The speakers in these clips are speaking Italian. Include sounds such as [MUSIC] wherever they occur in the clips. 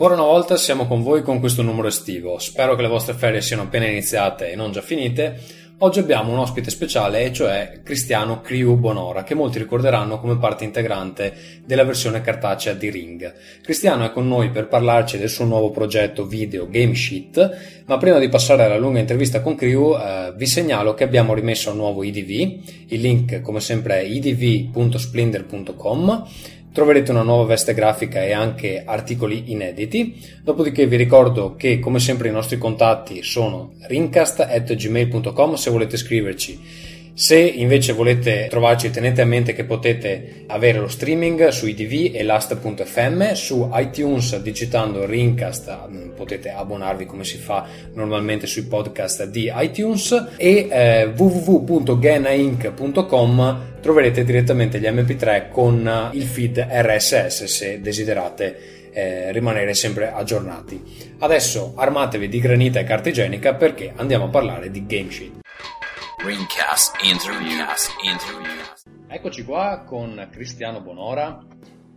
Ancora una volta siamo con voi con questo numero estivo. Spero che le vostre ferie siano appena iniziate e non già finite. Oggi abbiamo un ospite speciale, e cioè Cristiano Criu Bonora, che molti ricorderanno come parte integrante della versione cartacea di Ring. Cristiano è con noi per parlarci del suo nuovo progetto video Game Sheet, ma prima di passare alla lunga intervista con Criu, eh, vi segnalo che abbiamo rimesso un nuovo IDV. Il link, come sempre, è idv.splendor.com troverete una nuova veste grafica e anche articoli inediti. Dopodiché vi ricordo che come sempre i nostri contatti sono rincast.gmail.com se volete scriverci. Se invece volete trovarci tenete a mente che potete avere lo streaming su IDV e last.fm, su iTunes digitando Rincast mm, potete abbonarvi come si fa normalmente sui podcast di iTunes e eh, www.genainc.com troverete direttamente gli mp3 con il feed RSS se desiderate eh, rimanere sempre aggiornati. Adesso armatevi di granita e carta igienica perché andiamo a parlare di Game Sheet. Ringcast Interview. Interview. Eccoci qua con Cristiano Bonora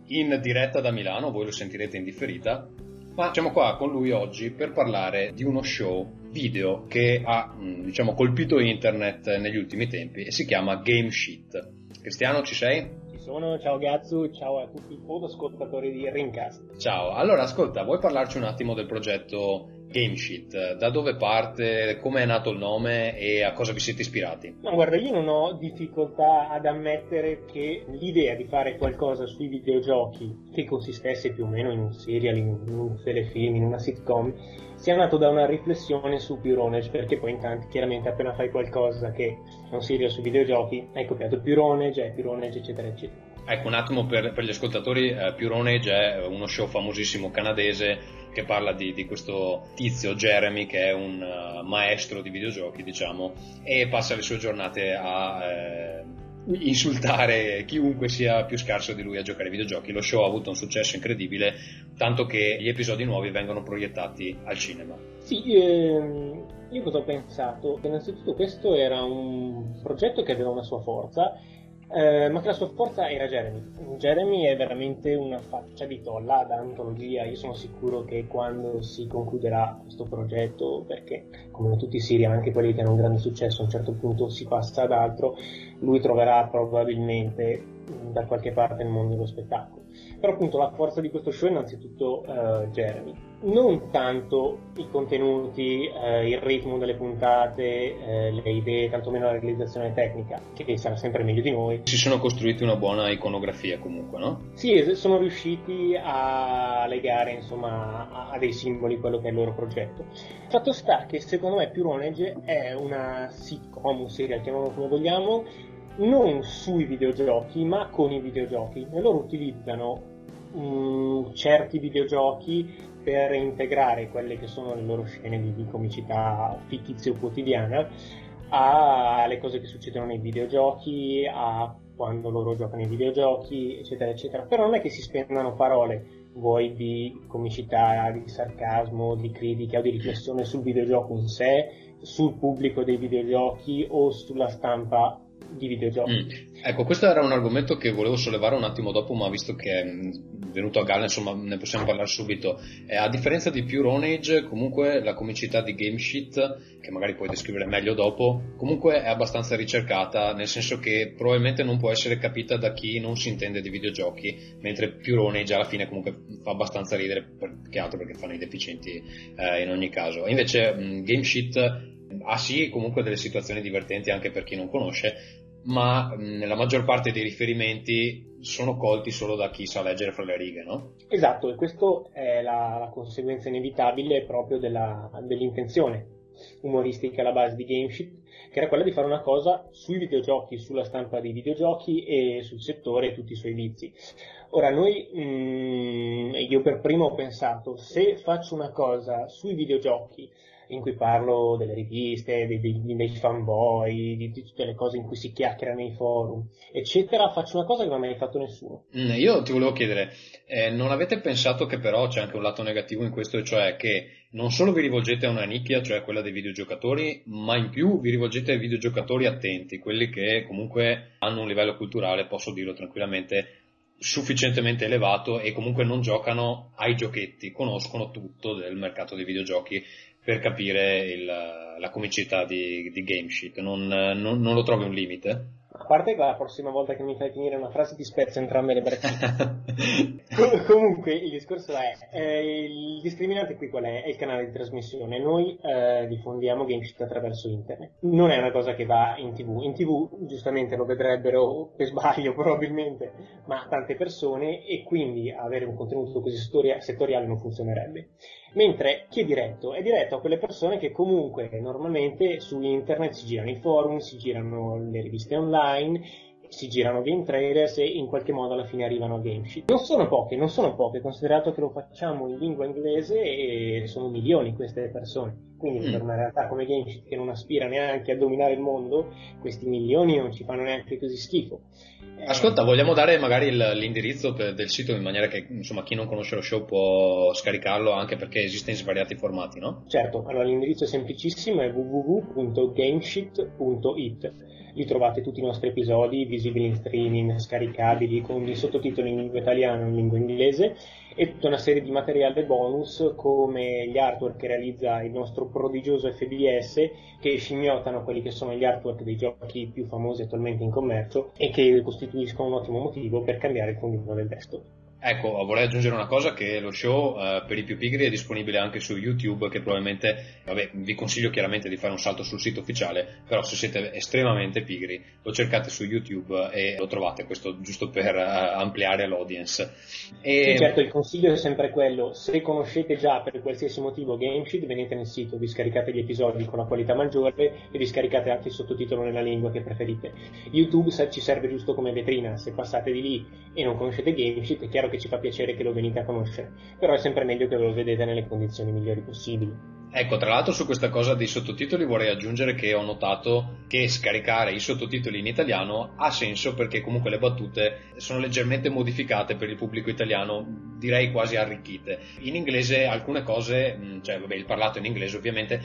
in diretta da Milano, voi lo sentirete in differita, ma siamo qua con lui oggi per parlare di uno show video che ha mm, diciamo, colpito internet negli ultimi tempi e si chiama Game Sheet. Cristiano, ci sei? Ci sono, ciao Gazzu, ciao a tutti i ascoltatori di Ringcast. Ciao, allora ascolta, vuoi parlarci un attimo del progetto GameSheet, da dove parte, come è nato il nome e a cosa vi siete ispirati? No, guarda, io non ho difficoltà ad ammettere che l'idea di fare qualcosa sui videogiochi che consistesse più o meno in un serial, in un telefilm, in una sitcom, sia nato da una riflessione su Pyronage, perché poi intanto chiaramente appena fai qualcosa che è un serial sui videogiochi, hai copiato Pyronage, hai Pyronage, eccetera, eccetera. Ecco, un attimo per, per gli ascoltatori, eh, Pyronage è uno show famosissimo canadese che parla di, di, questo tizio Jeremy che è un uh, maestro di videogiochi diciamo e passa le sue giornate a eh, insultare chiunque sia più scarso di lui a giocare ai videogiochi. Lo show ha avuto un successo incredibile tanto che gli episodi nuovi vengono proiettati al cinema. Sì ehm, io cosa ho pensato? Innanzitutto questo era un progetto che aveva una sua forza eh, ma che la sua forza era Jeremy. Jeremy è veramente una faccia di tolla da antologia. Io sono sicuro che quando si concluderà questo progetto, perché come tutti i Siri, anche quelli che hanno un grande successo, a un certo punto si passa ad altro, lui troverà probabilmente da qualche parte nel mondo dello spettacolo. Però appunto la forza di questo show è innanzitutto uh, Jeremy. Non tanto i contenuti, uh, il ritmo delle puntate, uh, le idee, tantomeno la realizzazione tecnica, che sarà sempre meglio di noi. Si sono costruiti una buona iconografia comunque, no? Sì, sono riusciti a legare insomma a, dei simboli quello che è il loro progetto. Fatto sta che secondo me Pyronage è una sitcom, un serial, chiamiamolo come vogliamo, non sui videogiochi ma con i videogiochi e loro utilizzano um, certi videogiochi per integrare quelle che sono le loro scene di, di comicità o quotidiana alle cose che succedono nei videogiochi, a quando loro giocano ai videogiochi, eccetera, eccetera. Però non è che si spendano parole, vuoi di comicità, di sarcasmo, di critica o di riflessione sul videogioco in sé, sul pubblico dei videogiochi o sulla stampa di videogiochi. Mm. Ecco, questo era un argomento che volevo sollevare un attimo dopo, ma visto che è venuto a galla, insomma, ne possiamo parlare subito. Eh, a differenza di Pure Onage, comunque la comicità di Game Sheet, che magari puoi descrivere meglio dopo, comunque è abbastanza ricercata, nel senso che probabilmente non può essere capita da chi non si intende di videogiochi, mentre Pure Onage alla fine comunque fa abbastanza ridere, che altro perché fanno i deficienti eh, in ogni caso. Invece mh, Game Sheet ha sì comunque delle situazioni divertenti anche per chi non conosce, ma nella maggior parte dei riferimenti sono colti solo da chi sa leggere fra le righe, no? Esatto, e questa è la, la, conseguenza inevitabile proprio della, dell'intenzione umoristica alla base di GameShip, che era quella di fare una cosa sui videogiochi, sulla stampa dei videogiochi e sul settore e tutti i suoi vizi. Ora, noi, mh, io per primo ho pensato, se faccio una cosa sui videogiochi, in cui parlo delle riviste, dei, dei, dei fanboy, di, di, tutte le cose in cui si chiacchiera nei forum, eccetera, faccio una cosa che non ha mai fatto nessuno. Mm, io ti volevo chiedere, eh, non avete pensato che però c'è anche un lato negativo in questo, cioè che non solo vi rivolgete a una nicchia, cioè quella dei videogiocatori, ma in più vi rivolgete ai videogiocatori attenti, quelli che comunque hanno un livello culturale, posso dirlo tranquillamente, sufficientemente elevato e comunque non giocano ai giochetti, conoscono tutto del mercato dei videogiochi per capire il, la comicità di, di GameSheet. Non, non, non lo trovi un limite? A parte che la prossima volta che mi fai finire una frase ti spezzo entrambe le braccia. [LAUGHS] Com- comunque il discorso è, eh, il discriminante qui qual è? È il canale di trasmissione. Noi eh, diffondiamo GameSheet attraverso internet. Non è una cosa che va in tv. In tv giustamente lo vedrebbero per sbaglio [LAUGHS] probabilmente, ma tante persone e quindi avere un contenuto così settoriale non funzionerebbe. Mentre chi è diretto? È diretto a quelle persone che comunque normalmente su internet si girano i forum, si girano le riviste online, si girano game trailers e in qualche modo alla fine arrivano a GameSheet. Non sono poche, non sono poche, considerato che lo facciamo in lingua inglese e sono milioni queste persone. Quindi mm. per una realtà come GameSheet che non aspira neanche a dominare il mondo, questi milioni non ci fanno neanche così schifo. Ascolta, vogliamo dare magari il, l'indirizzo del sito in maniera che insomma, chi non conosce lo show può scaricarlo anche perché esiste in svariati formati, no? Certo, allora l'indirizzo è semplicissimo, è www.gamesheet.it. Lì trovate tutti i nostri episodi visibili in streaming, scaricabili, con i sottotitoli in lingua italiana e in lingua inglese e tutta una serie di materiale bonus come gli artwork che realizza il nostro prodigioso FBS che scimmiottano quelli che sono gli artwork dei giochi più famosi attualmente in commercio e che costituiscono un ottimo motivo per cambiare il fondino del desktop. Ecco, vorrei aggiungere una cosa che lo show eh, per i più pigri è disponibile anche su YouTube che probabilmente, vabbè, vi consiglio chiaramente di fare un salto sul sito ufficiale, però se siete estremamente pigri lo cercate su YouTube e lo trovate, questo giusto per uh, ampliare l'audience. E... Sì, certo, il consiglio è sempre quello, se conoscete già per qualsiasi motivo GameSheet venite nel sito, vi scaricate gli episodi con la qualità maggiore e vi scaricate anche il sottotitolo nella lingua che preferite. YouTube ci serve giusto come vetrina, se passate di lì e non conoscete GameSheet è chiaro che ci fa piacere che lo venite a conoscere, però è sempre meglio che lo vedete nelle condizioni migliori possibili. Ecco, tra l'altro su questa cosa dei sottotitoli vorrei aggiungere che ho notato che scaricare i sottotitoli in italiano ha senso perché comunque le battute sono leggermente modificate per il pubblico italiano, direi quasi arricchite. In inglese alcune cose, mm, cioè vabbè il parlato in inglese ovviamente,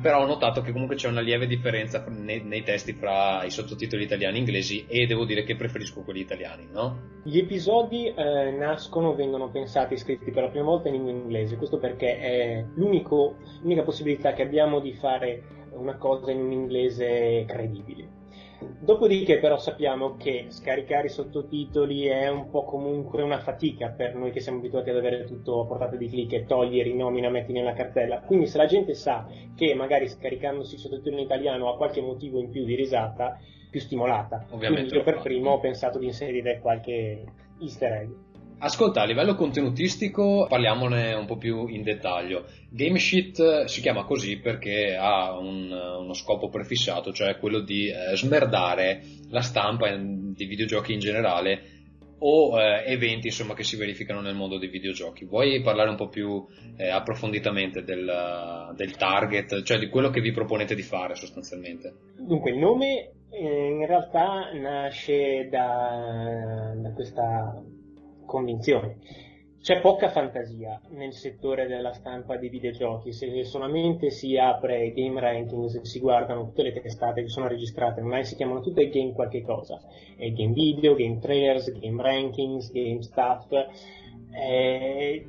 però ho notato che comunque c'è una lieve differenza nei, nei, testi fra i sottotitoli italiani e inglesi e devo dire che preferisco quelli italiani, no? Gli episodi eh, nascono, vengono pensati, scritti per la prima volta in lingua inglese, questo perché è l'unica possibilità che abbiamo di fare una cosa in un inglese credibile. Dopodiché però sappiamo che scaricare i sottotitoli è un po' comunque una fatica per noi che siamo abituati ad avere tutto a portata di clic e togliere, nomina, metti nella cartella. Quindi se la gente sa che magari scaricandosi i sottotitoli in italiano ha qualche motivo in più di risata, più stimolata. Ovviamente. Quindi io per primo ho pensato di inserire qualche easter egg. Ascolta, a livello contenutistico parliamone un po' più in dettaglio. GameSheet si chiama così perché ha un, uno scopo prefissato, cioè quello di eh, smerdare la stampa di videogiochi in generale o eh, eventi insomma, che si verificano nel mondo dei videogiochi. Vuoi parlare un po' più eh, approfonditamente del, del, target, cioè di quello che vi proponete di fare sostanzialmente? Dunque, il nome eh, in realtà nasce da, da questa convinzione. C'è poca fantasia nel settore della stampa di videogiochi, se solamente si apre Game Rankings si guardano tutte le testate che sono registrate, ormai si chiamano tutte game qualche cosa, è game video, game trailers, game rankings, game stuff, eh,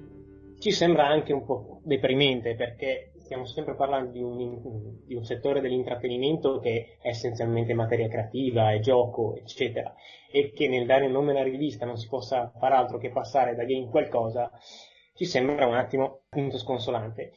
ci sembra anche un po' deprimente perché stiamo sempre parlando di un, di un, settore dell'intrattenimento che è essenzialmente materia creativa, è gioco, eccetera, e che nel dare il nome alla rivista non si possa far altro che passare da game qualcosa, ci sembra un attimo appunto sconsolante.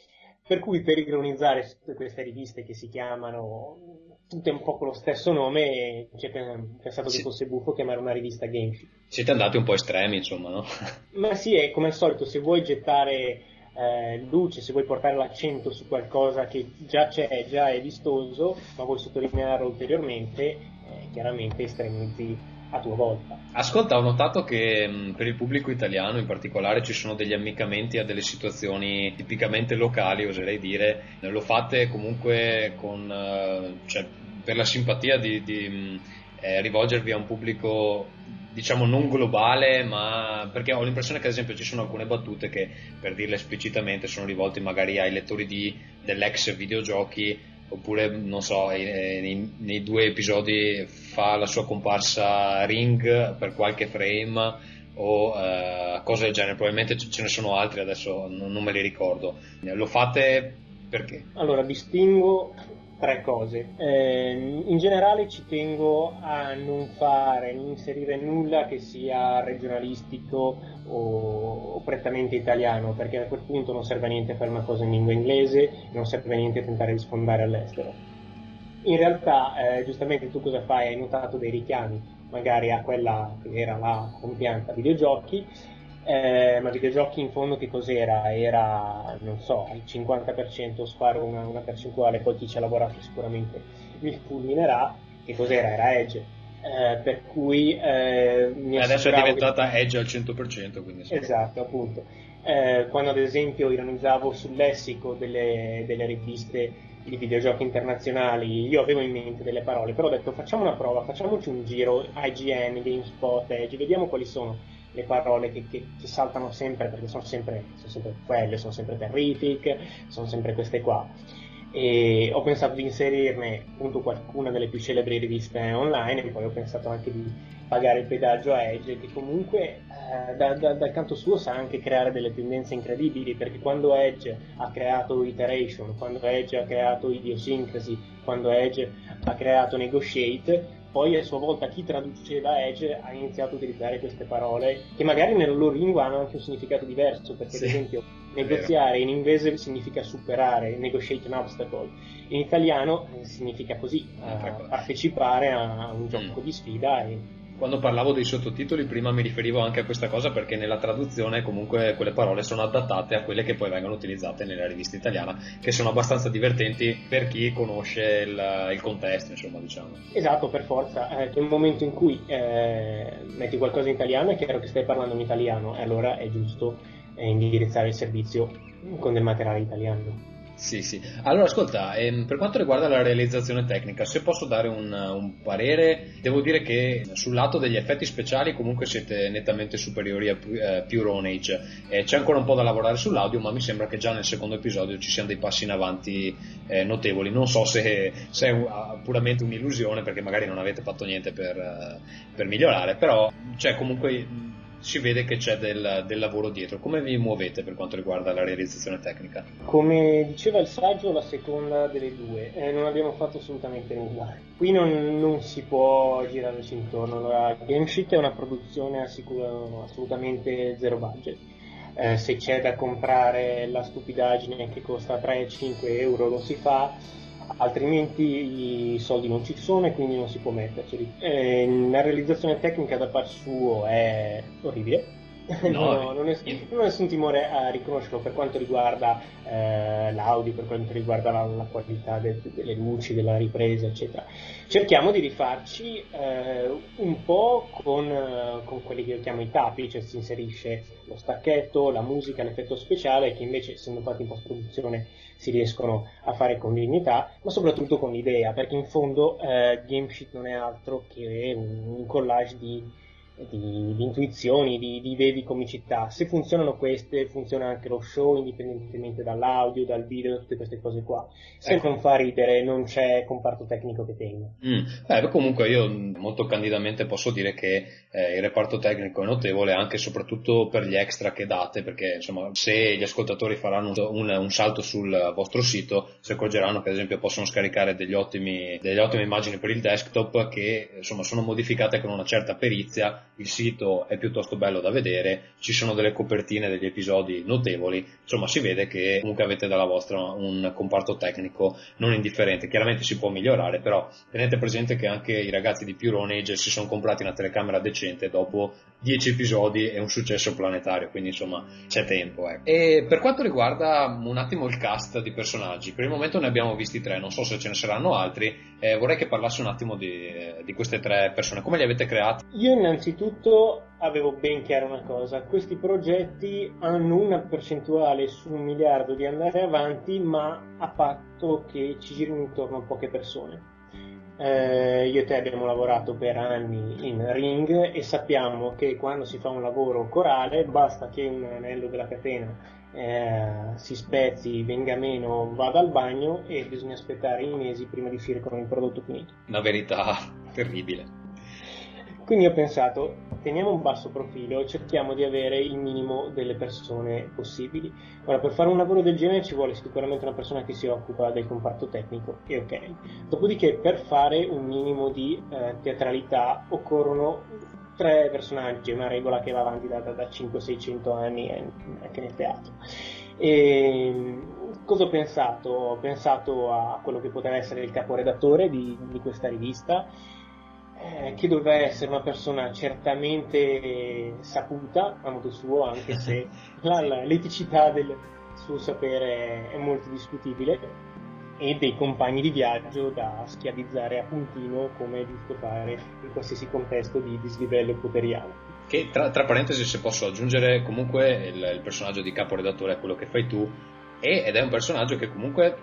Per cui per ironizzare tutte queste riviste che si chiamano tutte un po' con lo stesso nome, ci è pensato che fosse buffo chiamare una rivista Gamesheet. Siete andati un po' estremi, insomma, no? Ma sì, è come al solito, se vuoi gettare eh, luce, se vuoi portare l'accento su qualcosa che già c'è, già è vistoso, ma vuoi sottolinearlo ulteriormente, eh, chiaramente estremizzi a tua volta. Ascolta, ho notato che mh, per il pubblico italiano in particolare ci sono degli ammiccamenti a delle situazioni tipicamente locali, oserei dire, lo fate comunque con, uh, cioè, per la simpatia di, di mh, eh, rivolgervi a un pubblico diciamo non globale, ma perché ho l'impressione che ad esempio ci sono alcune battute che per dirle esplicitamente sono rivolte magari ai lettori di, dell'ex videogiochi oppure non so, nei, nei, due episodi fa la sua comparsa Ring per qualche frame o eh, cose del genere, probabilmente ce ne sono altri adesso non, non me li ricordo. Lo fate perché? Allora, distingo tre cose. Eh, in generale ci tengo a non fare, non inserire nulla che sia regionalistico o, o, prettamente italiano, perché a quel punto non serve a niente fare una cosa in lingua inglese, non serve a niente tentare di sfondare all'estero. In realtà, eh, giustamente tu cosa fai? Hai notato dei richiami, magari a quella che era la compianta videogiochi, eh, ma videogiochi in fondo che cos'era? Era, non so, al 50% sparo una, una percentuale, poi chi ci ha lavorato sicuramente mi fulminerà. Che cos'era? Era Edge. Eh, per cui eh, mi adesso è diventata che... Edge al 100%. Quindi sì. Esatto, appunto. Eh, quando ad esempio ironizzavo sul lessico delle, delle riviste di videogiochi internazionali, io avevo in mente delle parole, però ho detto facciamo una prova, facciamoci un giro, IGN, GameSpot, Edge, vediamo quali sono le parole che, che, che saltano sempre perché sono sempre, sono sempre quelle, sono sempre terrific, sono sempre queste qua. E ho pensato di inserirne appunto qualcuna delle più celebri riviste online e poi ho pensato anche di pagare il pedaggio a Edge che comunque eh, da, da, dal canto suo sa anche creare delle tendenze incredibili perché quando Edge ha creato Iteration, quando Edge ha creato Idiosyncrasy, quando Edge ha creato Negotiate poi a sua volta chi traduceva Edge ha iniziato a utilizzare queste parole che magari nella loro lingua hanno anche un significato diverso, perché sì, ad esempio negoziare in inglese significa superare, negotiate an obstacle, in italiano eh, significa così, partecipare a un gioco mm. di sfida e quando parlavo dei sottotitoli prima mi riferivo anche a questa cosa perché nella traduzione comunque quelle parole sono adattate a quelle che poi vengono utilizzate nella rivista italiana che sono abbastanza divertenti per chi conosce il, il contesto insomma diciamo. Esatto per forza. Eh, nel momento in cui eh, metti qualcosa in italiano è chiaro che stai parlando in italiano e allora è giusto eh, indirizzare il servizio con del materiale italiano sì, sì. Allora, ascolta, ehm, per quanto riguarda la realizzazione tecnica, se posso dare un, un, parere, devo dire che sul lato degli effetti speciali comunque siete nettamente superiori a eh, Pure Onage. Eh, c'è ancora un po' da lavorare sull'audio, ma mi sembra che già nel secondo episodio ci siano dei passi in avanti eh, notevoli. Non so se, se è puramente un'illusione, perché magari non avete fatto niente per, eh, per migliorare, però c'è comunque si vede che c'è del, del, lavoro dietro. Come vi muovete per quanto riguarda la realizzazione tecnica? Come diceva il saggio, la seconda delle due, eh, non abbiamo fatto assolutamente nulla. Qui non, non si può girarci intorno. La Game Sheet è una produzione assolutamente zero budget. Eh, se c'è da comprare la stupidaggine che costa 3-5 euro lo si fa altrimenti i soldi non ci sono e quindi non si può metterceli. Eh, la realizzazione tecnica da par suo è orribile. [LAUGHS] No, no, non, è, non ho nessun timore a riconoscerlo per quanto riguarda eh, l'audio, per quanto riguarda la, la qualità de, de, delle luci, della ripresa, eccetera. Cerchiamo di rifarci eh, un po' con, uh, con, quelli che io chiamo i capi, cioè si inserisce lo stacchetto, la musica, l'effetto speciale, che invece essendo fatti in post-produzione si riescono a fare con dignità, ma soprattutto con l'idea, perché in fondo eh, Gamesheet non è altro che un, un collage di di, di intuizioni, di, di idee di comicità. Se funzionano queste, funziona anche lo show, indipendentemente dall'audio, dal video, tutte queste cose qua. Se ecco. non fa ridere, non c'è comparto tecnico che tenga. Mm. Eh, comunque io molto candidamente posso dire che eh, il reparto tecnico è notevole anche e soprattutto per gli extra che date, perché insomma se gli ascoltatori faranno un, un salto sul vostro sito si accorgeranno che ad esempio possono scaricare degli ottimi, delle ottime immagini per il desktop che insomma sono modificate con una certa perizia il sito è piuttosto bello da vedere, ci sono delle copertine degli episodi notevoli, insomma si vede che comunque avete dalla vostra un comparto tecnico non indifferente, chiaramente si può migliorare, però tenete presente che anche i ragazzi di Pure Age si sono comprati una telecamera decente dopo 10 episodi e un successo planetario, quindi insomma c'è tempo. Eh. E per quanto riguarda un attimo il cast di personaggi, per il momento ne abbiamo visti tre, non so se ce ne saranno altri, eh, vorrei che parlassi un attimo di, di queste tre persone, come li avete creati? Io innanzitutto avevo ben chiara una cosa, questi progetti hanno una percentuale su un miliardo di andare avanti, ma a patto che ci girino intorno poche persone. Eh, io e te abbiamo lavorato per anni in ring e sappiamo che quando si fa un lavoro corale basta che un anello della catena eh, si spezzi, venga meno, vada al bagno e bisogna aspettare i mesi prima di uscire con il prodotto finito. Una verità [LAUGHS] terribile. Quindi ho pensato, teniamo un basso profilo cerchiamo di avere il minimo delle persone possibili. Ora, per fare un lavoro del genere ci vuole sicuramente una persona che si occupa del comparto tecnico, e ok. Dopodiché, per fare un minimo di eh, teatralità occorrono tre personaggi, una regola che va avanti da, da 500-600 anni anche nel teatro. E, cosa ho pensato? Ho pensato a quello che poteva essere il caporedattore di, di questa rivista, eh, che doveva essere una persona certamente saputa a modo suo, anche se [LAUGHS] la, la, l'eticità del suo sapere è molto discutibile, e dei compagni di viaggio da schiavizzare a puntino come è giusto fare in qualsiasi contesto di dislivello poteriano. Che tra, tra, parentesi, se posso aggiungere, comunque il, il personaggio di caporedattore è quello che fai tu, e, ed è un personaggio che comunque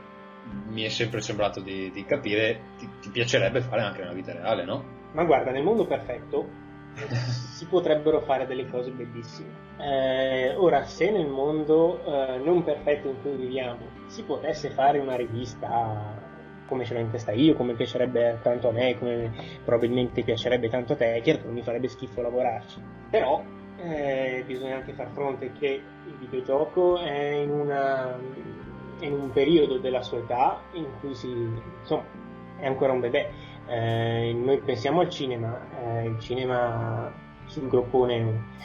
mi è sempre sembrato di, di capire ti, ti, piacerebbe fare anche nella vita reale, no? Ma guarda, nel mondo perfetto [LAUGHS] si potrebbero fare delle cose bellissime. Eh, ora, se nel mondo eh, non perfetto in cui viviamo si potesse fare una rivista come ce l'ho in testa io, come piacerebbe tanto a me, come probabilmente piacerebbe tanto a te, certo mi farebbe schifo lavorarci. Però eh, bisogna anche far fronte che il videogioco è in, una, in un periodo della sua età in cui si, insomma, è ancora un bebè. Eh, noi pensiamo al cinema, eh, il cinema sul groppone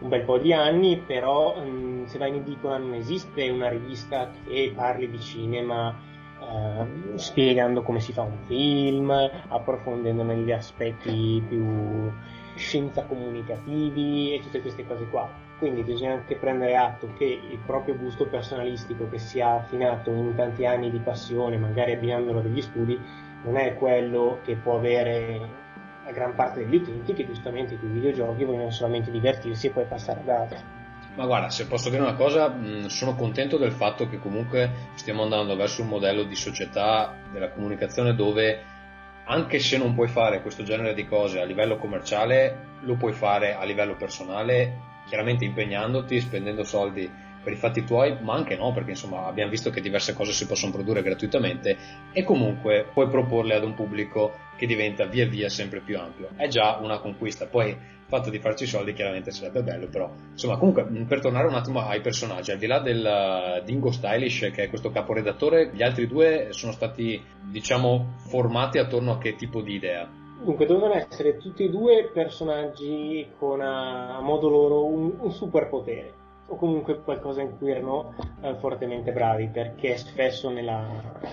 un bel po' di anni, però mh, mm, se vai in edicola non esiste una rivista che parli di cinema eh, spiegando come si fa un film, approfondendo negli aspetti più scienza comunicativi e tutte queste cose qua. Quindi bisogna anche prendere atto che il proprio gusto personalistico che si è affinato in tanti anni di passione, magari abbinandolo a degli studi, non è quello che può avere la gran parte degli utenti che giustamente con i videogiochi vogliono solamente divertirsi e poi passare ad altro. Ma guarda, se posso dire una cosa, mh, sono contento del fatto che comunque stiamo andando verso un modello di società della comunicazione dove anche se non puoi fare questo genere di cose a livello commerciale, lo puoi fare a livello personale, chiaramente impegnandoti, spendendo soldi per i fatti tuoi, ma anche no, perché insomma abbiamo visto che diverse cose si possono produrre gratuitamente e comunque puoi proporle ad un pubblico che diventa via via sempre più ampio. È già una conquista, poi il fatto di farci soldi chiaramente sarebbe bello, però insomma comunque per tornare un attimo ai personaggi, al di là del Dingo Stylish che è questo caporedattore, gli altri due sono stati diciamo formati attorno a che tipo di idea? Dunque, dovevano essere tutti e due personaggi con a, a modo loro un, un superpotere o comunque qualcosa in cui erano eh, fortemente bravi perché spesso nella,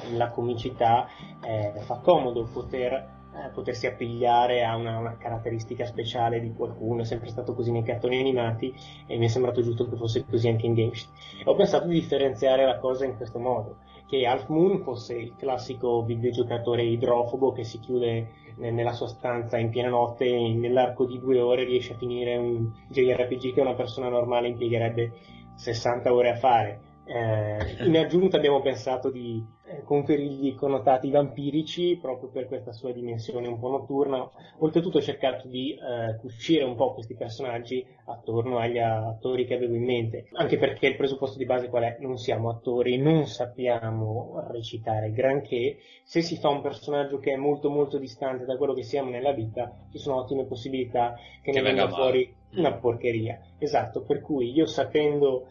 nella comicità eh, fa comodo poter, eh, potersi appigliare a una, una, caratteristica speciale di qualcuno, è sempre stato così nei cartoni animati e mi è sembrato giusto che fosse così anche in Games. Ho pensato di differenziare la cosa in questo modo, che Half Moon fosse il classico videogiocatore idrofobo che si chiude nella sua stanza in piena notte e nell'arco di due ore riesce a finire un JRPG che una persona normale impiegherebbe 60 ore a fare. Eh, in aggiunta abbiamo pensato di conferirgli connotati vampirici proprio per questa sua dimensione un po' notturna. Oltretutto ho cercato di eh, cucire un po' questi personaggi attorno agli attori che avevo in mente, anche perché il presupposto di base qual è? Non siamo attori, non sappiamo recitare granché. Se si fa un personaggio che è molto molto distante da quello che siamo nella vita, ci sono ottime possibilità che, che ne venga fuori una porcheria. Esatto, per cui io sapendo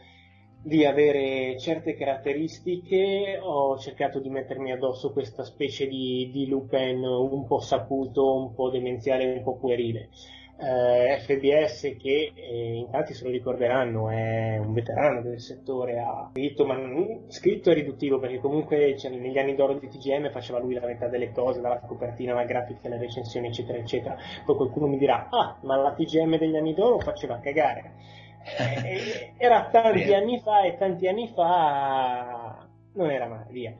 di avere certe caratteristiche, ho cercato di mettermi addosso questa specie di, di Lupin un po' saputo, un po' demenziale, un po' puerile. Eh, FBS che eh, in tanti se lo ricorderanno è un veterano del settore ha scritto ma non, scritto è riduttivo perché comunque cioè, negli anni d'oro di TGM faceva lui la metà delle cose dalla copertina alla grafica alle recensioni eccetera eccetera poi qualcuno mi dirà ah ma la TGM degli anni d'oro faceva cagare [LAUGHS] era tanti anni fa e tanti anni fa non era male, via.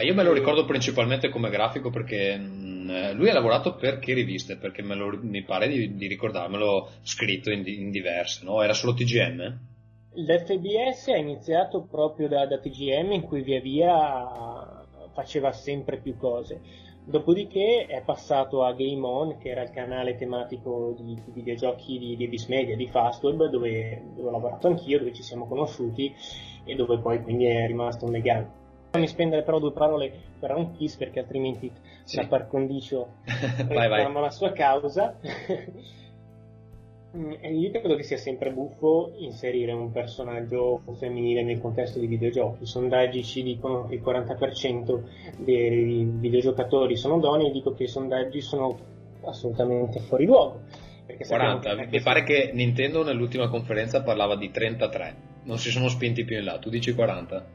io me lo ricordo principalmente come grafico perché mh, mm, lui ha lavorato per che riviste? Perché lo, mi pare di, di, ricordarmelo scritto in, in diverse, no? Era solo TGM? L'FBS ha iniziato proprio da, da TGM in cui via via faceva sempre più cose. Dopodiché è passato a Game On, che era il canale tematico di, di videogiochi di, Abyss Media, di Fastweb, dove, dove ho lavorato anch'io, dove ci siamo conosciuti e dove poi quindi è rimasto un legame. Fammi spendere però due parole per un kiss perché altrimenti sì. la par condicio [LAUGHS] reclama la sua causa. Mm, io credo che sia sempre buffo inserire un personaggio femminile nel contesto di videogiochi. I sondaggi ci dicono che il 40% dei videogiocatori sono donne, e dico che i sondaggi sono assolutamente fuori luogo. 40, mi pare che Nintendo nell'ultima conferenza parlava di 33, non si sono spinti più in là, tu dici 40?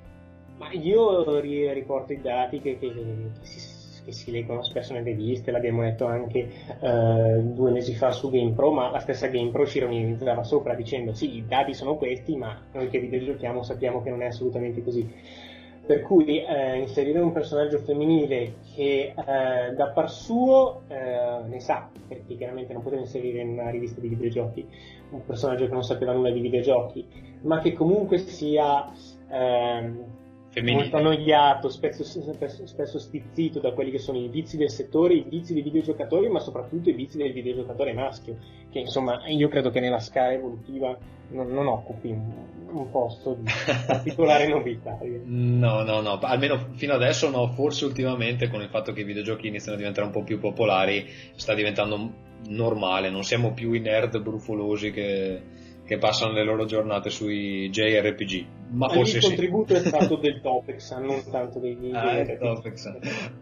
Ma io riporto i dati che, che, che si che si leggono spesso nelle riviste, l'abbiamo detto anche eh, due mesi fa su GamePro, ma la stessa GamePro ci ironizzava sopra dicendo sì, i dati sono questi, ma noi che videogiochiamo sappiamo che non è assolutamente così. Per cui eh, inserire un personaggio femminile che eh, da par suo eh, ne sa, perché chiaramente non poteva inserire in una rivista di videogiochi un personaggio che non sapeva nulla di videogiochi, ma che comunque sia ehm, femminile. molto annoiato, spesso, spesso, stizzito da quelli che sono i vizi del settore, i vizi dei videogiocatori, ma soprattutto i vizi del videogiocatore maschio, che insomma io credo che nella scala evolutiva non, non occupi un, un, posto di [LAUGHS] particolare novità. No, no, no, almeno fino adesso no, forse ultimamente con il fatto che i videogiochi iniziano a diventare un po' più popolari sta diventando normale, non siamo più i nerd brufolosi che che passano le loro giornate sui JRPG. Ma forse il contributo sì. è stato del [LAUGHS] Topex, non tanto dei ah, Topex.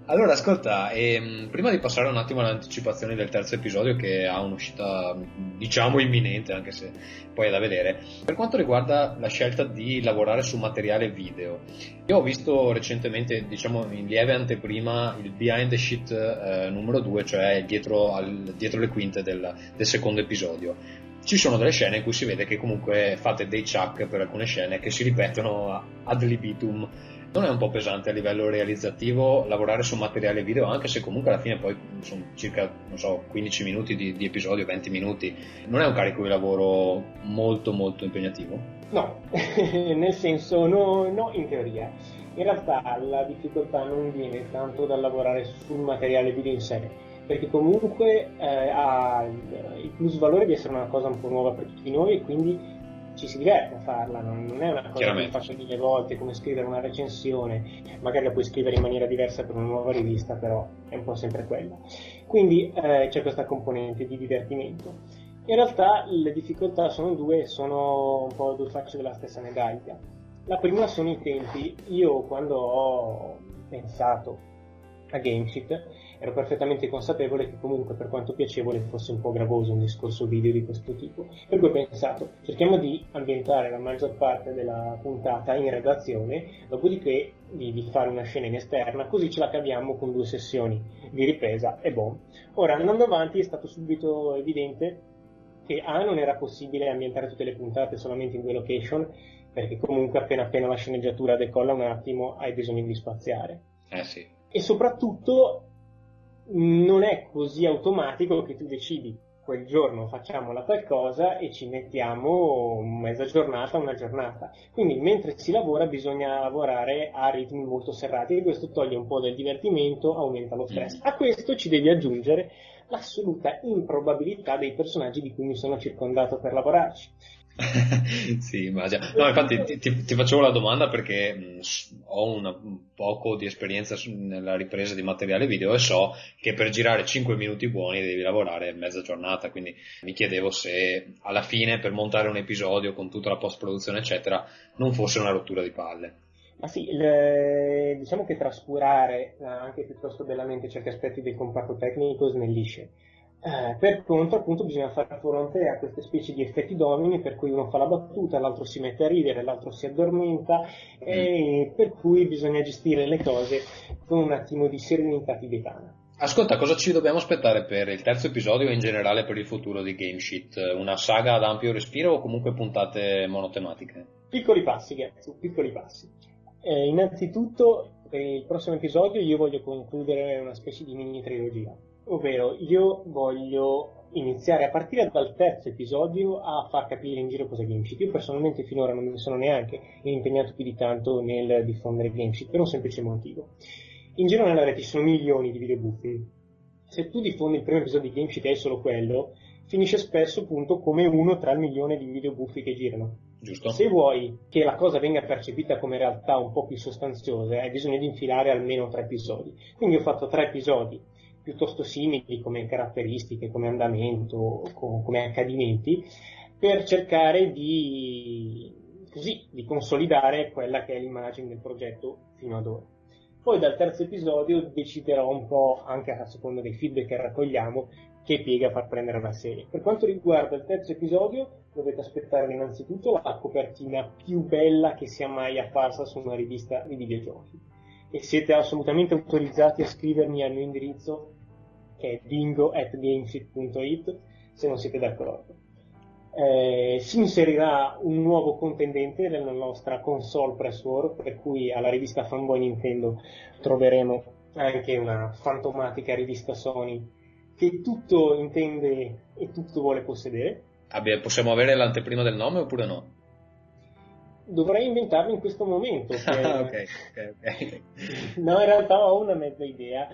Allora, ascolta, ehm, prima di passare un attimo alle anticipazioni del terzo episodio, che ha un'uscita, diciamo, imminente, anche se poi è da vedere, per quanto riguarda la scelta di lavorare su materiale video, io ho visto recentemente, diciamo, in lieve anteprima il behind the sheet eh, numero 2, cioè dietro, al, dietro le quinte del, del secondo episodio ci sono delle scene in cui si vede che comunque fate dei chuck per alcune scene che si ripetono ad libitum. Non è un po' pesante a livello realizzativo lavorare su materiale video, anche se comunque alla fine poi sono circa, so, 15 minuti di, di episodio, 20 minuti. Non è un carico di lavoro molto molto impegnativo? No, [LAUGHS] nel senso no, no in teoria. In realtà la difficoltà non viene tanto dal lavorare sul materiale video in sé, perché comunque eh, ha il plus valore di essere una cosa un po' nuova per tutti noi e quindi ci si diverte a farla, non, non è una cosa che faccio mille volte come scrivere una recensione, magari la puoi scrivere in maniera diversa per una nuova rivista, però è un po' sempre quella. Quindi eh, c'è questa componente di divertimento. In realtà le difficoltà sono due, sono un po' due facce della stessa medaglia. La prima sono i tempi. Io quando ho pensato a GameSheet ero perfettamente consapevole che comunque per quanto piacevole fosse un po' gravoso un discorso video di questo tipo. Per cui ho pensato, cerchiamo di ambientare la maggior parte della puntata in redazione, dopodiché di, di fare una scena in esterna, così ce la caviamo con due sessioni di ripresa e boh. Ora, andando avanti è stato subito evidente che A non era possibile ambientare tutte le puntate solamente in due location, perché comunque appena appena la sceneggiatura decolla un attimo hai bisogno di spaziare. Eh sì. E soprattutto non è così automatico che tu decidi quel giorno facciamo la tal cosa e ci mettiamo mezza giornata, una giornata. Quindi mentre si lavora bisogna lavorare a ritmi molto serrati e questo toglie un po' del divertimento, aumenta lo stress. Mm. A questo ci devi aggiungere l'assoluta improbabilità dei personaggi di cui mi sono circondato per lavorarci. [LAUGHS] sì, immagino. No, infatti ti, ti, ti, facevo la domanda perché mh, ho una, un poco di esperienza nella ripresa di materiale video e so che per girare 5 minuti buoni devi lavorare mezza giornata, quindi mi chiedevo se alla fine per montare un episodio con tutta la post-produzione eccetera non fosse una rottura di palle. Ma sì, le, diciamo che trascurare eh, anche piuttosto bellamente certi aspetti del comparto tecnico snellisce eh, per contro, appunto, bisogna fare fronte a queste specie di effetti domini per cui uno fa la battuta, l'altro si mette a ridere, l'altro si addormenta, e mm. per cui bisogna gestire le cose con un attimo di serenità tibetana. Ascolta, cosa ci dobbiamo aspettare per il terzo episodio e in generale per il futuro di GameSheet? Una saga ad ampio respiro o comunque puntate monotematiche? Piccoli passi, Getsu, piccoli passi. Eh, innanzitutto, per il prossimo episodio io voglio concludere una specie di mini trilogia ovvero io voglio iniziare a partire dal terzo episodio a far capire in giro cosa è GameSheet. Io personalmente finora non mi sono neanche impegnato più di tanto nel diffondere GameSheet per un semplice motivo. In giro nella rete ci sono milioni di video buffi. Se tu diffondi il primo episodio di GameSheet e hai solo quello, finisce spesso appunto come uno tra il milione di video buffi che girano. Giusto. Se vuoi che la cosa venga percepita come realtà un po' più sostanziosa, hai bisogno di infilare almeno tre episodi. Quindi ho fatto tre episodi piuttosto simili come caratteristiche, come andamento, come accadimenti, per cercare di, così, di consolidare quella che è l'immagine del progetto fino ad ora. Poi dal terzo episodio deciderò un po', anche a seconda dei feedback che raccogliamo, che piega far prendere la serie. Per quanto riguarda il terzo episodio, dovete aspettare innanzitutto la copertina più bella che sia mai apparsa su una rivista di videogiochi. E siete assolutamente autorizzati a scrivermi al mio indirizzo che è bingo.gameshit.it se non siete d'accordo. Eh, si inserirà un nuovo contendente nella nostra console press war, per cui alla rivista Fanboy Nintendo troveremo anche una fantomatica rivista Sony che tutto intende e tutto vuole possedere. Abbia, possiamo avere l'anteprima del nome oppure no? Dovrei inventarlo in questo momento. [LAUGHS] Ah, ok, ok, ok. [LAUGHS] no, in realtà ho una mezza idea,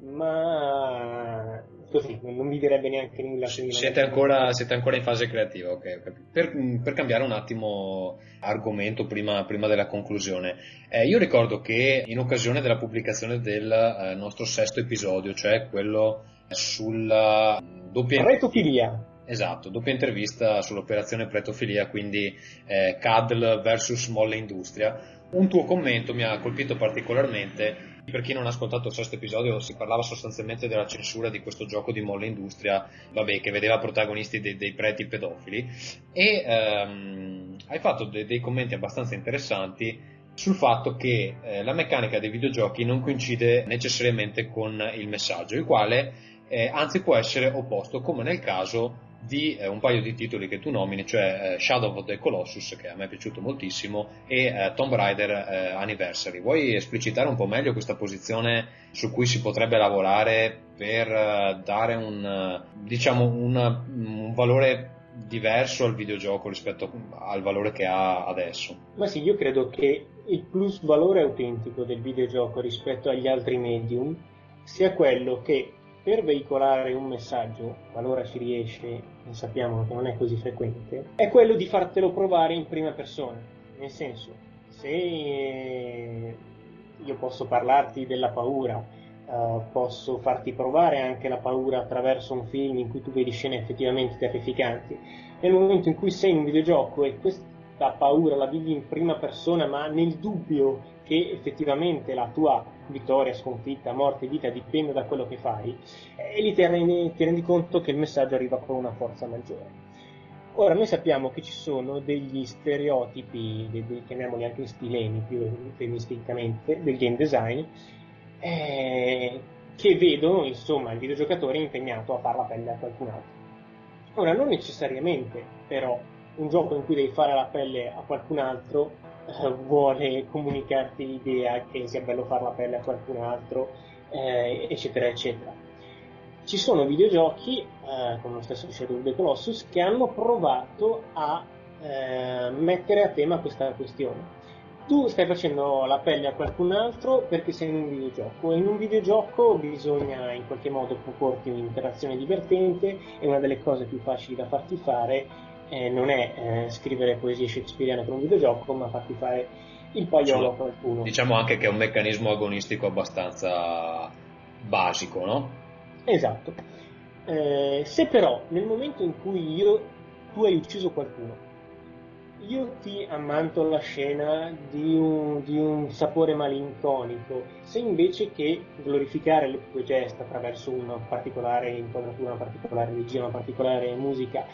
ma così, non vi direbbe neanche nulla. Siete ancora, siete ancora, in fase creativa, ok. Per, per cambiare un attimo argomento prima, prima della conclusione, eh, io ricordo che in occasione della pubblicazione del eh, nostro sesto episodio, cioè quello sulla doppia... Pretofilia. Esatto, doppia intervista sull'operazione pretofilia, quindi eh, CADL versus Molle Industria. Un tuo commento mi ha colpito particolarmente per chi non ha ascoltato il sesto episodio si parlava sostanzialmente della censura di questo gioco di molle industria, vabbè, che vedeva protagonisti dei, dei preti pedofili e ehm, hai fatto de, dei commenti abbastanza interessanti sul fatto che eh, la meccanica dei videogiochi non coincide necessariamente con il messaggio, il quale eh, anzi può essere opposto, come nel caso di eh, un paio di titoli che tu nomini, cioè eh, Shadow of the Colossus, che a me è piaciuto moltissimo, e eh, Tomb Raider eh, Anniversary. Vuoi esplicitare un po' meglio questa posizione su cui si potrebbe lavorare per eh, dare un, eh, diciamo un, un valore diverso al videogioco rispetto al valore che ha adesso? Ma sì, io credo che il plus valore autentico del videogioco rispetto agli altri medium sia quello che per veicolare un messaggio, qualora ci riesce, e sappiamo che non è così frequente, è quello di fartelo provare in prima persona. Nel senso, se io posso parlarti della paura, uh, posso farti provare anche la paura attraverso un film in cui tu vedi scene effettivamente terrificanti, nel momento in cui sei in un videogioco e questa paura la vivi in prima persona, ma nel dubbio che effettivamente la tua vittoria, sconfitta, morte, vita dipende da quello che fai, e lì ti rendi, ti rendi conto che il messaggio arriva con una forza maggiore. Ora, noi sappiamo che ci sono degli stereotipi, dei, chiamiamoli anche stilemi più eufemisticamente, del game design, eh, che vedono insomma il videogiocatore impegnato a fare la pelle a qualcun altro. Ora, non necessariamente, però, un gioco in cui devi fare la pelle a qualcun altro eh, [LAUGHS] vuole comunicarti l'idea che sia bello fare la pelle a qualcun altro, eh, eccetera, eccetera. Ci sono videogiochi, eh, come lo stesso Shadow of the Colossus, che hanno provato a eh, mettere a tema questa questione. Tu stai facendo la pelle a qualcun altro perché sei in un videogioco e in un videogioco bisogna in qualche modo proporti un'interazione divertente e una delle cose più facili da farti fare eh, non è eh, scrivere poesie shakespeariane per un videogioco, ma farti fare il paiolo a qualcuno. Diciamo anche che è un meccanismo agonistico abbastanza basico, no? Esatto. Eh, se però nel momento in cui io, tu hai ucciso qualcuno, io ti ammanto la scena di un, di un, sapore malinconico, se invece che glorificare le tue gesta attraverso una particolare inquadratura, una particolare regia, una particolare musica,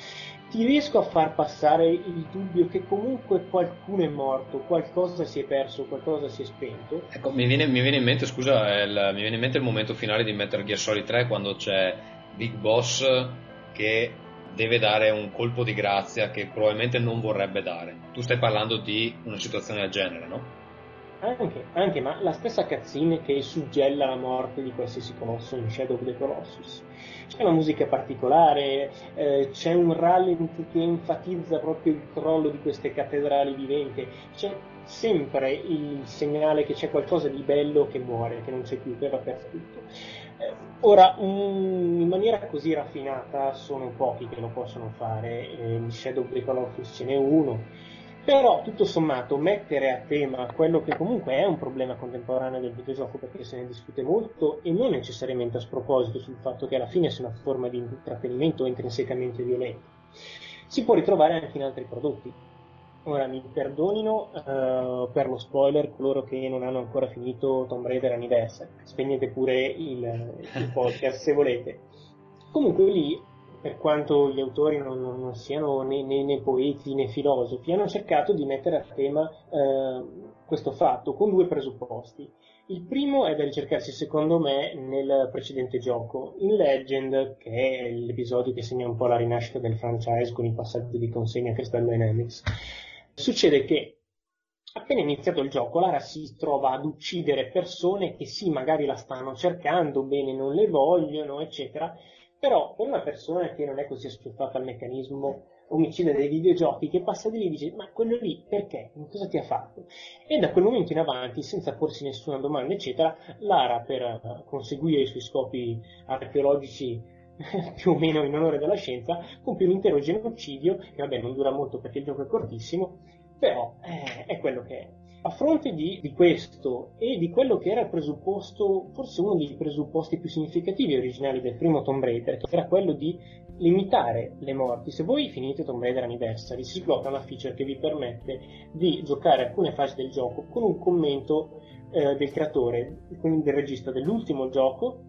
ti riesco a far passare il dubbio che comunque qualcuno è morto, qualcosa si è perso, qualcosa si è spento. Ecco, mi viene, mi viene in mente, scusa, il, mi viene in mente il momento finale di Metal Gear Solid 3 quando c'è Big Boss che deve dare un colpo di grazia che probabilmente non vorrebbe dare. Tu stai parlando di una situazione del genere, no? Anche, anche, ma la stessa cazzine che suggella la morte di qualsiasi colosso in Shadow of the Colossus. C'è una musica particolare, eh, c'è un rallent che enfatizza proprio il crollo di queste cattedrali viventi, c'è sempre il segnale che c'è qualcosa di bello che muore, che non c'è più, che va perduto. Eh, ora, um, in maniera così raffinata sono pochi che lo possono fare, eh, in Shadow of the Colossus ce n'è uno, Però tutto sommato mettere a tema quello che comunque è un problema contemporaneo del videogioco perché se ne discute molto e non necessariamente a sproposito sul fatto che alla fine sia una forma di intrattenimento intrinsecamente violento, si può ritrovare anche in altri prodotti. Ora mi perdonino uh, per lo spoiler coloro che non hanno ancora finito Tomb Raider Anniversary, spegnete pure il, il podcast se volete. Comunque lì per quanto gli autori non, non siano né, né, né, poeti né filosofi, hanno cercato di mettere a tema eh, questo fatto con due presupposti. Il primo è da ricercarsi, secondo me, nel precedente gioco, in Legend, che è l'episodio che segna un po' la rinascita del franchise con i passaggi di consegna a Crystal Dynamics. Succede che appena iniziato il gioco, Lara si trova ad uccidere persone che sì, magari la stanno cercando, bene, non le vogliono, eccetera, però per una persona che non è così assuefatta al meccanismo omicida dei videogiochi, che passa di lì e dice ma quello lì perché? Cosa ti ha fatto? E da quel momento in avanti, senza porsi nessuna domanda, eccetera, Lara per uh, conseguire i suoi scopi archeologici [LAUGHS] più o meno in onore della scienza, compie un intero genocidio, che vabbè non dura molto perché il gioco è cortissimo, però eh, è quello che è. A fronte di, di, questo e di quello che era il presupposto, forse uno dei presupposti più significativi e originali del primo Tomb Raider, che era quello di limitare le morti. Se voi finite Tomb Raider Anniversary, si sblocca una feature che vi permette di giocare alcune fasi del gioco con un commento eh, del creatore, quindi del regista dell'ultimo gioco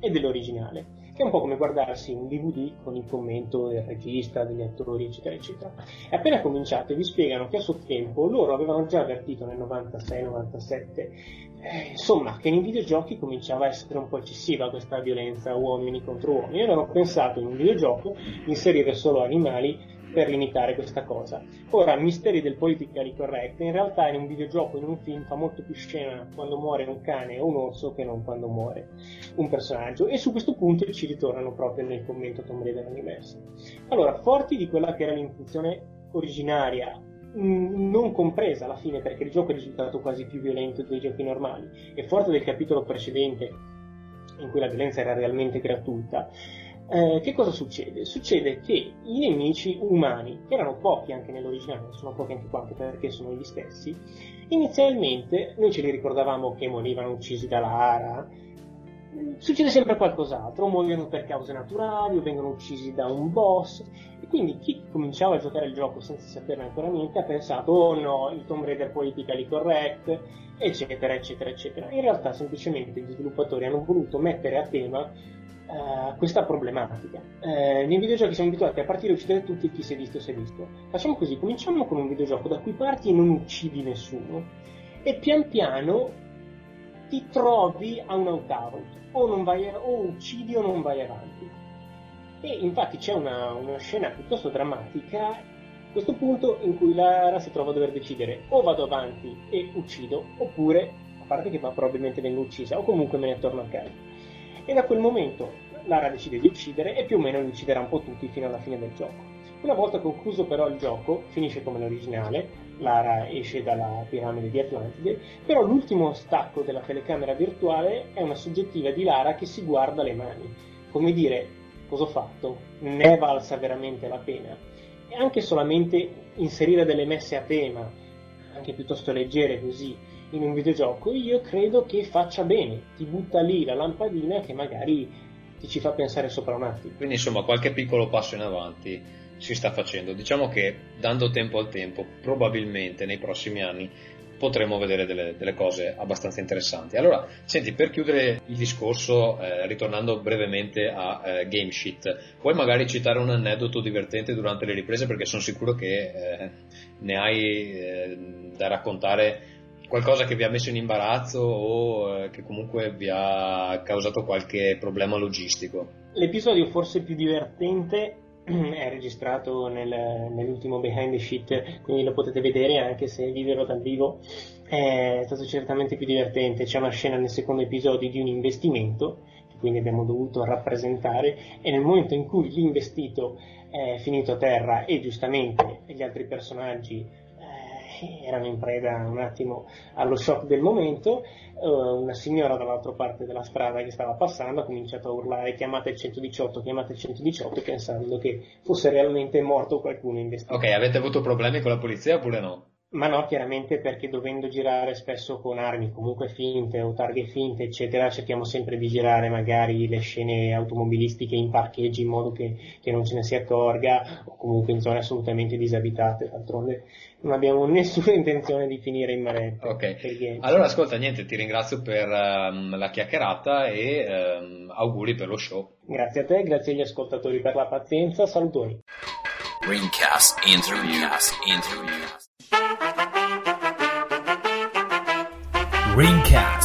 e dell'originale che è un po' come guardarsi un DVD con il commento del regista, degli attori, eccetera, eccetera. E appena cominciate vi spiegano che a suo tempo loro avevano già avvertito nel 96-97, eh, insomma, che nei videogiochi cominciava a essere un po' eccessiva questa violenza uomini contro uomini. E avevano pensato in un videogioco inserire solo animali per limitare questa cosa. Ora, misteri del politically correct, in realtà in un videogioco, in un film, fa molto più scena quando muore un cane o un orso che non quando muore un personaggio, e su questo punto ci ritornano proprio nel commento Tomb Raider Anniversary. Allora, forti di quella che era l'intenzione originaria non compresa alla fine perché il gioco è risultato quasi più violento dei giochi normali e forte del capitolo precedente in cui la violenza era realmente gratuita eh, che cosa succede? Succede che i nemici umani, che erano pochi anche nell'originale, sono pochi anche qua perché sono gli stessi, inizialmente noi ce li ricordavamo che morivano uccisi da Lara, succede sempre qualcos'altro, muoiono per cause naturali, o vengono uccisi da un boss, e quindi chi cominciava a giocare il gioco senza saperne ancora niente ha pensato, oh no, il Tomb Raider politically correct, eccetera, eccetera, eccetera. In realtà semplicemente gli sviluppatori hanno voluto mettere a tema uh, questa problematica. Uh, nei videogiochi siamo abituati a partire e uccidere tutti e chi si è visto si è visto. Facciamo così, cominciamo con un videogioco da cui parti e non uccidi nessuno e pian piano ti trovi a un out-out, o, vai, o uccidi o non vai avanti. E infatti c'è una, una scena piuttosto drammatica questo punto in cui Lara si trova a dover decidere o vado avanti e uccido oppure, a parte che va, probabilmente vengo uccisa, o comunque me ne torno a casa e da quel momento Lara decide di uccidere e più o meno li ucciderà un po' tutti fino alla fine del gioco. Una volta concluso però il gioco, finisce come l'originale, Lara esce dalla piramide di Atlantide, però l'ultimo stacco della telecamera virtuale è una soggettiva di Lara che si guarda le mani, come dire, cosa ho fatto? Ne è valsa veramente la pena? E anche solamente inserire delle messe a tema, anche piuttosto leggere così, in un videogioco, io credo che faccia bene, ti butta lì la lampadina che magari ti ci fa pensare sopra un attimo. Quindi insomma qualche piccolo passo in avanti si sta facendo. Diciamo che dando tempo al tempo, probabilmente nei prossimi anni potremo vedere delle, delle cose abbastanza interessanti. Allora, senti, per chiudere il discorso, eh, ritornando brevemente a eh, Game Sheet, puoi magari citare un aneddoto divertente durante le riprese perché sono sicuro che eh, ne hai eh, da raccontare qualcosa che vi ha messo in imbarazzo o eh, che comunque vi ha causato qualche problema logistico? L'episodio forse più divertente [CLEARS THROAT] è registrato nel, nell'ultimo Behind the Sheet, quindi lo potete vedere anche se viverlo dal vivo. È stato certamente più divertente. C'è una scena nel secondo episodio di un investimento che quindi abbiamo dovuto rappresentare e nel momento in cui l'investito è finito a terra e giustamente gli altri personaggi erano in preda un attimo allo shock del momento. Uh, una signora dall'altra parte della strada che stava passando ha cominciato a urlare chiamate il 118, chiamate il 118 pensando che fosse realmente morto qualcuno in vestito. Ok, avete avuto problemi con la polizia oppure no? Ma no, chiaramente perché dovendo girare spesso con armi comunque finte o targhe finte, eccetera, cerchiamo sempre di girare magari le scene automobilistiche in parcheggi in modo che, che non ce ne si accorga o comunque in zone assolutamente disabitate. D'altronde non abbiamo [LAUGHS] nessuna intenzione di finire in mare. Ok, allora ascolta, niente, ti ringrazio per um, la chiacchierata e um, auguri per lo show. Grazie a te, grazie agli ascoltatori per la pazienza, salutoni. Ringcast Interview. Interview. Ringcast.